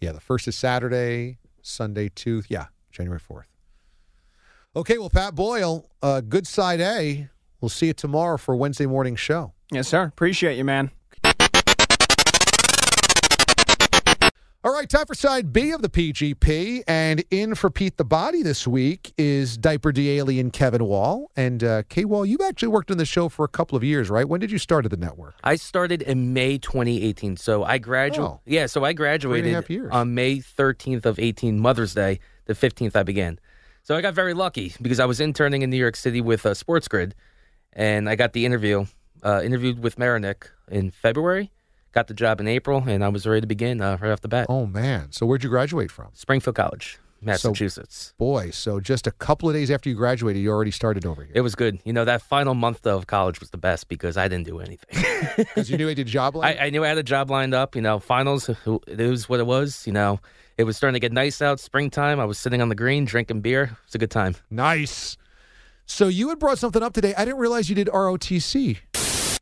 Yeah, the first is Saturday, Sunday two. Yeah, January fourth. Okay, well, Pat Boyle, uh, good side A. We'll see you tomorrow for Wednesday morning show. Yes, sir. Appreciate you, man. All right, time for side B of the PGP. And in for Pete the Body this week is Diaper D alien Kevin Wall. And uh, K Wall, you've actually worked on the show for a couple of years, right? When did you start at the network? I started in May 2018. So I graduated. Oh. Yeah, so I graduated on May 13th of 18, Mother's Day. The 15th I began. So I got very lucky because I was interning in New York City with uh, Sports Grid, and I got the interview. Uh, interviewed with Marinick in February. Got the job in April, and I was ready to begin uh, right off the bat. Oh, man. So where'd you graduate from? Springfield College, Massachusetts. Boy, so just a couple of days after you graduated, you already started over here. It was good. You know, that final month of college was the best because I didn't do anything. *laughs* Because you knew I did job I? I knew I had a job lined up. You know, finals, it was what it was. You know, it was starting to get nice out, springtime. I was sitting on the green drinking beer. It was a good time. nice. So you had brought something up today. I didn't realize you did ROTC.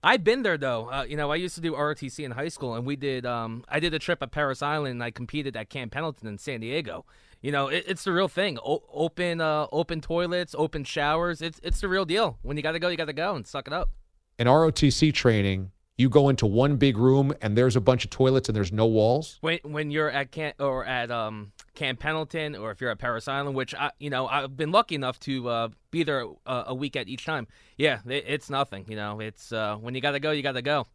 I've been there though. Uh, you know, I used to do ROTC in high school, and we did. Um, I did a trip at Parris Island, and I competed at Camp Pendleton in San Diego. You know, it, it's the real thing. O- open, uh, open toilets, open showers. It's it's the real deal. When you got to go, you got to go and suck it up. In ROTC training, you go into one big room and there's a bunch of toilets and there's no walls. when when you're at Camp or at um Camp Pendleton or if you're at Parris Island, which I you know I've been lucky enough to uh, be there uh, a week at each time. Yeah, it, it's nothing. You know, it's uh, when you got to go, you got to go.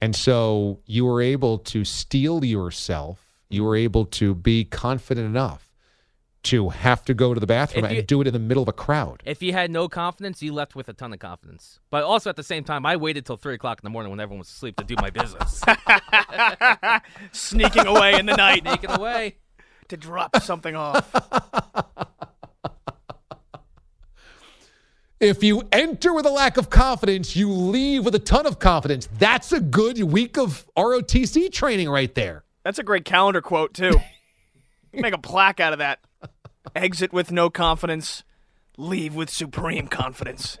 And so you were able to steel yourself. You were able to be confident enough to have to go to the bathroom you- and do it in the middle of a crowd. If you had no confidence, you left with a ton of confidence. But also at the same time, I waited till three o'clock in the morning when everyone was asleep to do my business. *laughs* Sneaking away in the night Sneaking away. to drop something off. *laughs* If you enter with a lack of confidence, you leave with a ton of confidence. That's a good week of ROTC training right there. That's a great calendar quote too. *laughs* Make a plaque out of that. Exit with no confidence, leave with supreme confidence.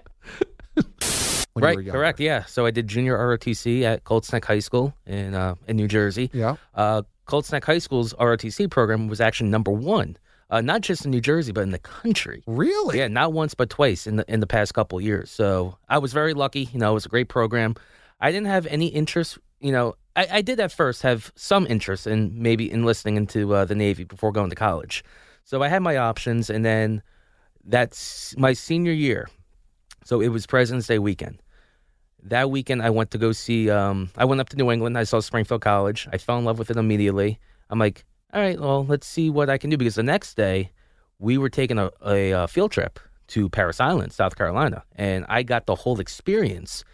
When you right, were correct. Yeah. So I did junior ROTC at Colts Neck High School in uh, in New Jersey. Yeah. Uh, Colts Neck High School's ROTC program was actually number one, uh, not just in New Jersey but in the country. Really? Yeah, not once but twice in the in the past couple years. So I was very lucky. You know, it was a great program. I didn't have any interest. You know, I, I did at first have some interest in maybe enlisting into uh, the Navy before going to college. So I had my options, and then that's my senior year. So it was President's Day weekend. That weekend, I went to go see. Um, I went up to New England. I saw Springfield College. I fell in love with it immediately. I'm like, all right, well, let's see what I can do. Because the next day, we were taking a, a, uh field trip to Parris Island, South Carolina, and I got the whole experience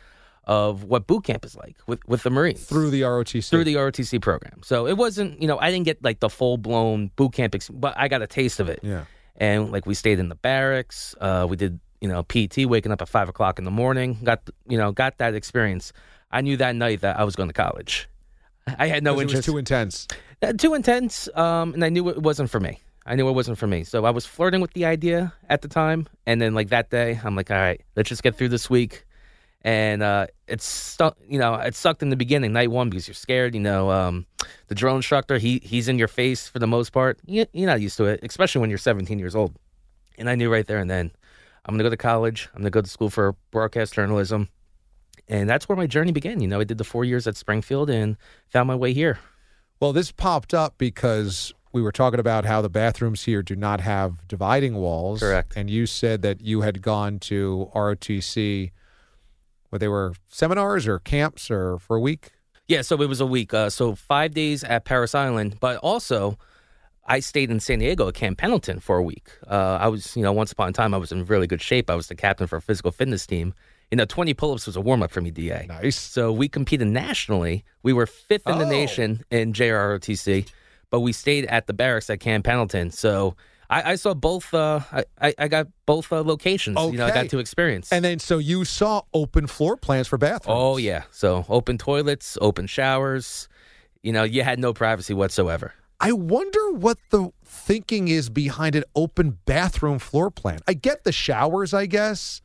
of what boot camp is like with, with the Marines Through the ROTC. through the ROTC program. So it wasn't, you know, I didn't get like the full blown boot camp, ex- but I got a taste of it. Yeah. And like we stayed in the barracks. Uh, we did, you know, PT, waking up at five o'clock in the morning. Got, you know, got that experience. I knew that night that I was going to college. I had no 'Cause it was interest. too intense. Uh, too intense, um, and I knew it wasn't for me. I knew it wasn't for me. So I was flirting with the idea at the time, and then like that day, I'm like, all right, let's just get through this week. And uh, it's stuck, you know, it sucked in the beginning, night one, because you're scared. You know, um, the drill instructor, he he's in your face for the most part. You, you're not used to it, especially when you're 17 years old. And I knew right there and then, I'm gonna go to college. I'm gonna go to school for broadcast journalism, and that's where my journey began. You know, I did the four years at Springfield and found my way here. Well, this popped up because we were talking about how the bathrooms here do not have dividing walls. Correct. And you said that you had gone to ROTC, where they were seminars or camps or for a week. Yeah, so it was a week. Uh, so five days at Parris Island, but also I stayed in San Diego at Camp Pendleton for a week. Uh, I was, you know, once upon a time I was in really good shape. I was the captain for a physical fitness team. You know, 20 pull-ups was a warm-up for me, DA. Nice. So we competed nationally. We were fifth in the Oh. nation in JROTC, but we stayed at the barracks at Camp Pendleton. So I, I saw both. Uh, I- I, got both uh, locations. You know, I got to experience. And then so you saw open floor plans for bathrooms. Oh yeah. So open toilets, open showers. You know, you had no privacy whatsoever. I wonder what the thinking is behind an open bathroom floor plan. I get the showers, I guess,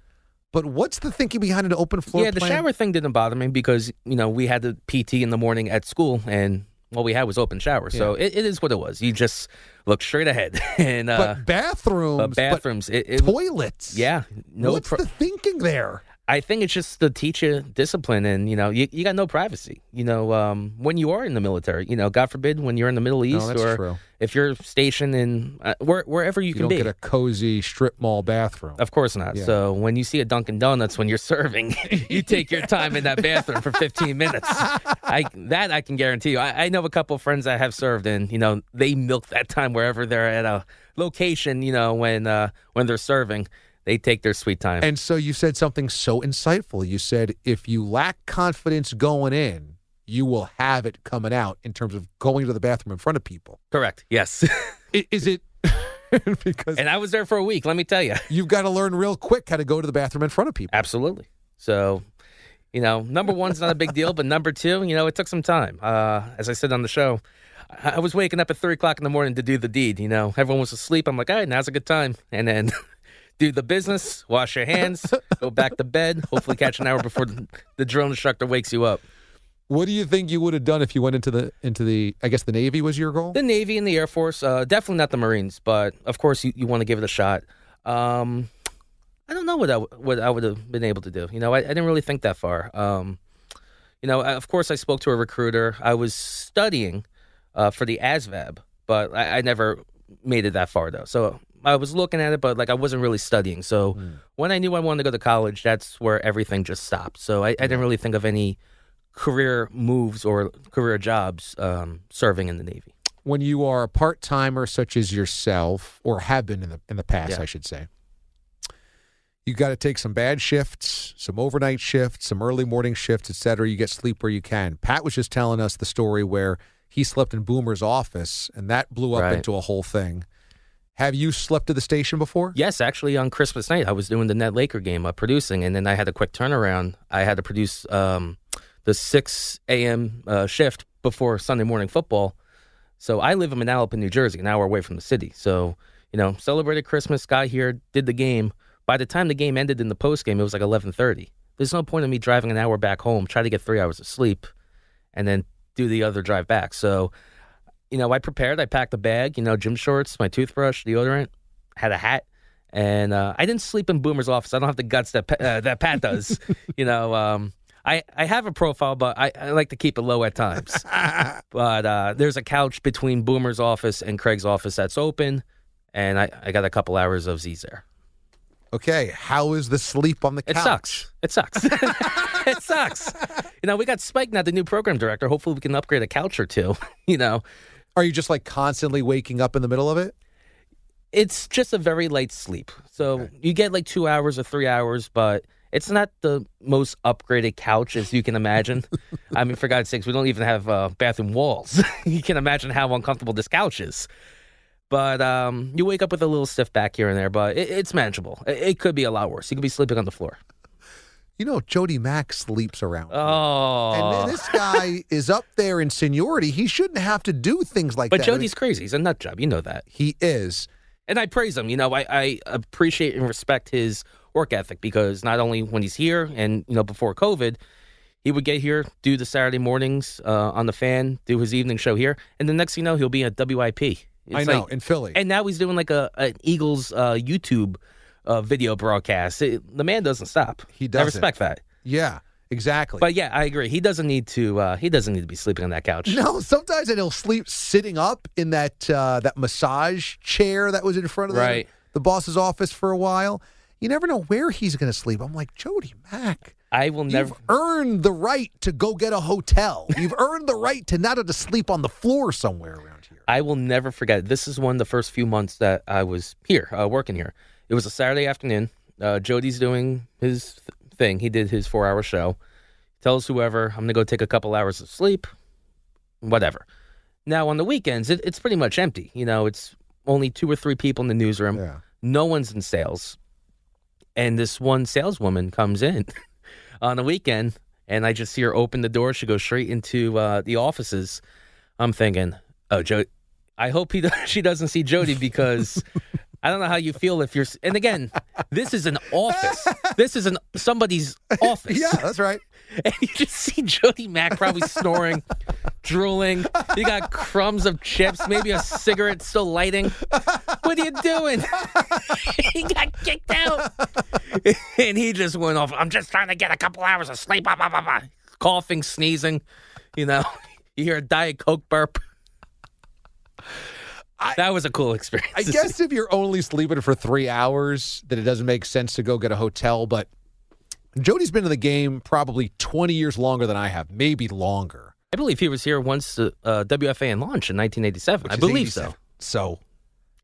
but what's the thinking behind an open floor yeah, the plan? shower thing didn't bother me because you know we had the PT in the morning at school, and what we had was open showers. So it, it is what it was. You just look straight ahead, *laughs* and uh, but bathrooms, but bathrooms, it, it, toilets. yeah, no. What's pro- the thinking there? I think it's just to teach you discipline, and you know, you, you got no privacy. You know, um, when you are in the military, you know, God forbid, when you're in the Middle East, that's or true. if you're stationed in uh, where, wherever you, You, can don't be. get a cozy strip mall bathroom. Of course not. Yeah. So when you see a Dunkin' Donuts when you're serving, *laughs* you take your time in that bathroom for 15 minutes. I that I can guarantee you. I, I know a couple of friends that have served, and you know they milk that time wherever they're at a location. You know when uh, when they're serving, they take their sweet time. And so you said something so insightful. You said if you lack confidence going in, you will have it coming out in terms of going to the bathroom in front of people. Correct. Yes. *laughs* Is it *laughs* because and I was there for a week. Let me tell you. *laughs* you've got to learn real quick how to go to the bathroom in front of people? Absolutely. So, you know, number one's not a big deal, but number two, you know, it took some time. Uh, as I said on the show, I I was waking up at three o'clock in the morning to do the deed. You know, everyone was asleep. I'm like, all right, now's a good time. And then do the business, wash your hands, *laughs* go back to bed, hopefully catch an hour before the, the drill instructor wakes you up. What do you think you would have done if you went into the into the? I guess the Navy was your goal. The Navy and the Air Force, uh, definitely not the Marines, but of course you, you want to give it a shot. Um, I don't know what I, what I would have been able to do. You know, I, I didn't really think that far. Um, you know, I, of course I spoke to a recruiter. I was studying uh, for the ASVAB, but I, I never made it that far though. So I was looking at it, but like I wasn't really studying. So when I knew I wanted to go to college, that's where everything just stopped. So I, I didn't really think of any career moves or career jobs um, serving in the Navy. When you are a part timer such as yourself, or have been in the in the past, Yeah. I should say, you got to take some bad shifts, some overnight shifts, some early morning shifts, et cetera. You get sleep where you can. Pat was just telling us the story where he slept in Boomer's office, and that blew up Right. into a whole thing. Have you slept at the station before? Yes, actually, on Christmas night, I was doing the Net Laker game, uh, producing, and then I had a quick turnaround. I had to produce um, the 6 a.m. Uh, shift before Sunday morning football. So I live in Manalapan, New Jersey, an hour away from the city. So, you know, celebrated Christmas, got here, did the game. By the time the game ended in the post game, it was like 11:30. There's no point in me driving an hour back home, try to get three hours of sleep, and then do the other drive back. So, you know, I prepared. I packed a bag, you know, gym shorts, my toothbrush, deodorant, had a hat, and uh, I didn't sleep in Boomer's office. I don't have the guts that uh, that Pat does. *laughs* you know, um, I I have a profile, but I, I like to keep it low at times. *laughs* but uh, there's a couch between Boomer's office and Craig's office that's open, and I, I got a couple hours of Z's there. Okay. How is the sleep on the couch? It sucks. It sucks. *laughs* it sucks. You know, we got Spike now, the new program director. Hopefully, we can upgrade a couch or two. You know, Are you just like constantly waking up in the middle of it? it's just a very light sleep. So you get like two hours or three hours, but it's not the most upgraded couch as you can imagine. *laughs* I mean, for God's sakes, we don't even have uh, bathroom walls. *laughs* you can imagine how uncomfortable this couch is. But um, you wake up with a little stiff back here and there, but it, it's manageable. It, it could be a lot worse. You could be sleeping on the floor. You know, Jody Mack sleeps around. Oh, And this guy *laughs* is up there in seniority. He shouldn't have to do things like but that. But Jody's crazy. He's a nut job. You know that. he is. and I praise him. You know, I, I appreciate and respect his work ethic because not only when he's here and you know before COVID, he would get here, do the Saturday mornings uh, on the fan, do his evening show here, and the next thing you know, he'll be at WIP. It's I know like- in Philly. and now he's doing like a an Eagles uh, YouTube uh, video broadcast. It- the man doesn't stop. He doesn't. I respect that. yeah, exactly. But yeah, I agree. He doesn't need to. Uh, he doesn't need to be sleeping on that couch. no, sometimes he'll sleep sitting up in that uh, that massage chair that was in front of the, the boss's office for a while. You never know where he's going to sleep. I'm like Jody Mack. I will never. You've earned the right to go get a hotel. You've *laughs* earned the right to not have to sleep on the floor somewhere around here. I will never forget. This is one of the first few months that I was here, uh, working here. It was a Saturday afternoon. Uh, Jody's doing his th- thing. He did his four hour show. Tells whoever, I'm going to go take a couple hours of sleep, whatever. Now, on the weekends, it, it's pretty much empty. You know, it's only two or three people in the newsroom. Yeah. No one's in sales. And this one saleswoman comes in *laughs* on the weekend, and I just see her open the door. She goes straight into uh, the offices. I'm thinking, oh, Joe, I hope he *laughs* she doesn't see Jody because *laughs* I don't know how you feel if you're. And again, this is an office. This is an somebody's office. Yeah, that's right. *laughs* And you just see Jody Mack probably snoring, drooling. You got crumbs of chips, maybe a cigarette still lighting. What are you doing? *laughs* he got kicked out. and he just went off. I'm just trying to get a couple hours of sleep. Blah, blah, blah. Coughing, sneezing. You know, *laughs* you hear a Diet Coke burp. That was a cool experience. I *laughs* guess if you're only sleeping for three hours, then it doesn't make sense to go get a hotel. But Jody's been in the game probably 20 years longer than I have, maybe longer. I believe he was here once uh, uh, WFAN launched in 1987. which I believe 87. so. So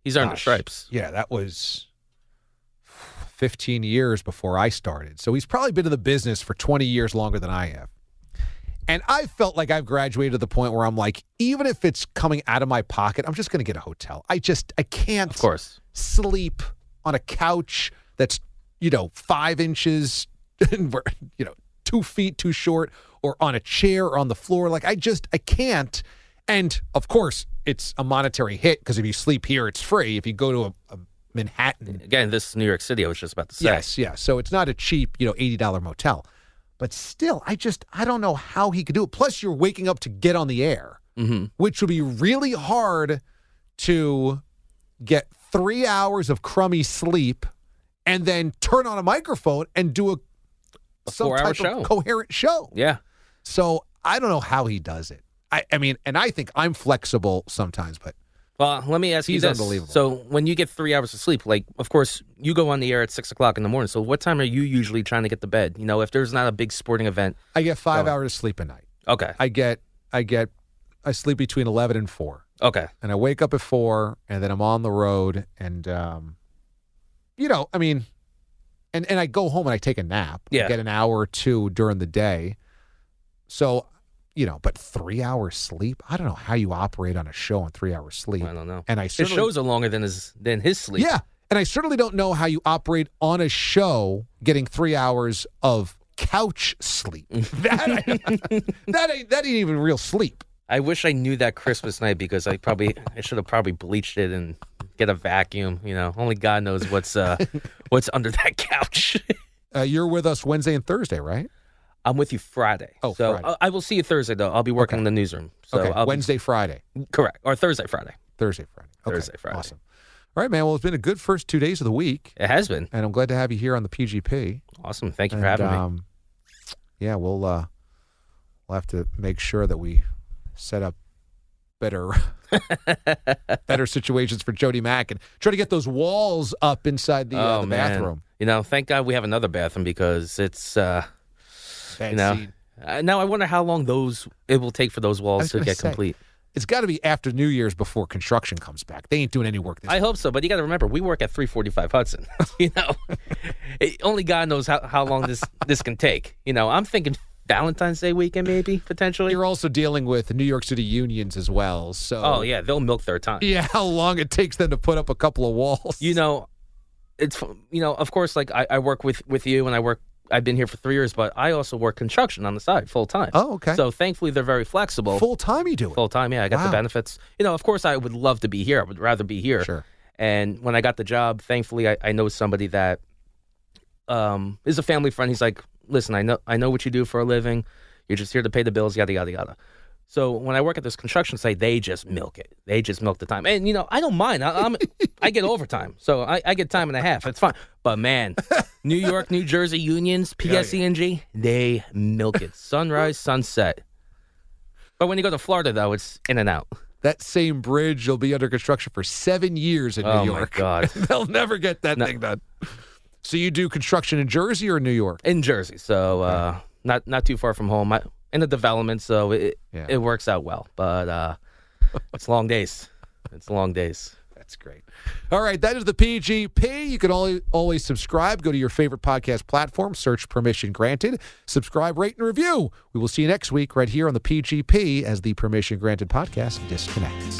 He's earned the stripes. Yeah, that was 15 years before I started. So he's probably been in the business for 20 years longer than I have. And I felt like I've graduated to the point where I'm like, even if it's coming out of my pocket, I'm just going to get a hotel. I just, I can't Of course. sleep on a couch that's, you know, five inches, *laughs* you know, two feet too short, or on a chair or on the floor. Like, I just, I can't. And of course, it's a monetary hit because if you sleep here, it's free. If you go to a, a Manhattan, Again, this is New York City. I was just about to say. yes, yes. So it's not a cheap, you know, eighty dollar motel, but still, I just, I don't know how he could do it. Plus, you're waking up to get on the air, hmm which would be really hard to get three hours of crummy sleep and then turn on a microphone and do a, A some type show. of coherent show. Yeah. So I don't know how he does it. I, I mean, and I think I'm flexible sometimes, but Well, let me ask He's you this. unbelievable. So, when you get three hours of sleep, like, of course, you go on the air at six o'clock in the morning. So, what time are you usually trying to get to bed? You know, if there's not a big sporting event. I get five Going. hours of sleep a night. Okay. I get, I get, I sleep between eleven and four. Okay. and I wake up at four, and then I'm on the road, and um, you know, I mean, and and I go home and I take a nap. I Yeah. get an hour or two during the day. So, you know, but three hours sleep. I don't know how you operate on a show on three hours sleep. I don't know. And I His shows are longer than his than his sleep. yeah, and I certainly don't know how you operate on a show getting three hours of couch sleep. *laughs* *laughs* that, that ain't that ain't even real sleep. I wish I knew that Christmas night because I probably I should have probably bleached it and get a vacuum. You know, only God knows what's uh *laughs* what's under that couch. Uh, you're with us Wednesday and Thursday, right? I'm with you Friday. Oh, so Friday. I, I will see you Thursday though. I'll be working Okay. in the newsroom. So okay, I'll be- Wednesday, Friday. correct, or Thursday, Friday. Thursday, Friday. Okay, Thursday, Friday. Awesome. All right, man. Well, it's been a good first two days of the week, It has been and I'm glad to have you here on the PGP. awesome. Thank you for And, having me. um, Yeah, we'll uh, we'll have to make sure that we set up better *laughs* better situations for Jody Mack and try to get those walls up inside the, uh, oh the bathroom. you know, thank God we have another bathroom because it's uh, Bad you know. Uh, now I wonder how long those it will take for those walls to get say, complete. It's got to be after New Year's before construction comes back. They ain't doing any work this I hope so, but you got to remember, we work at 345 Hudson. *laughs* you know, *laughs* It- only God knows how, how long this *laughs* this can take. You know, I'm thinking Valentine's Day weekend, maybe potentially. You're also dealing with New York City unions as well. So oh yeah, they'll milk their time. yeah, how long it takes them to put up a couple of walls. You know, it's you know, of course, like I, I work with with you, and I work. I've been here for three years, but I also work construction on the side full time. Oh, okay. So thankfully, they're very flexible. full time you do it. Full time, yeah. I got Wow. the benefits. You know, of course, I would love to be here. I would rather be here. Sure. And when I got the job, thankfully, I, I know somebody that um, is a family friend. He's like, "Listen, I know I know what you do for a living. You're just here to pay the bills, yada yada yada." So when I work at this construction site, they just milk it. They just milk the time, and you know I don't mind. I, I'm I get overtime, so I, I get time and a half. It's fine. But man, *laughs* New York, New Jersey unions, PSE&G, they milk it. Sunrise, sunset. But when you go to Florida, though, it's in and out. That same bridge will be under construction for seven years in Oh, New my York. God. *laughs* They'll never get that No. thing done. So you do construction in Jersey or New York? In Jersey, so uh, not not too far from home. I, in the development, so it Yeah. it works out well. But uh, *laughs* it's long days. It's long days. That's great. All right, that is the PGP. You can always, always subscribe. Go to your favorite podcast platform, search Permission Granted, subscribe, rate, and review. We will see you next week right here on the PGP as the Permission Granted podcast disconnects.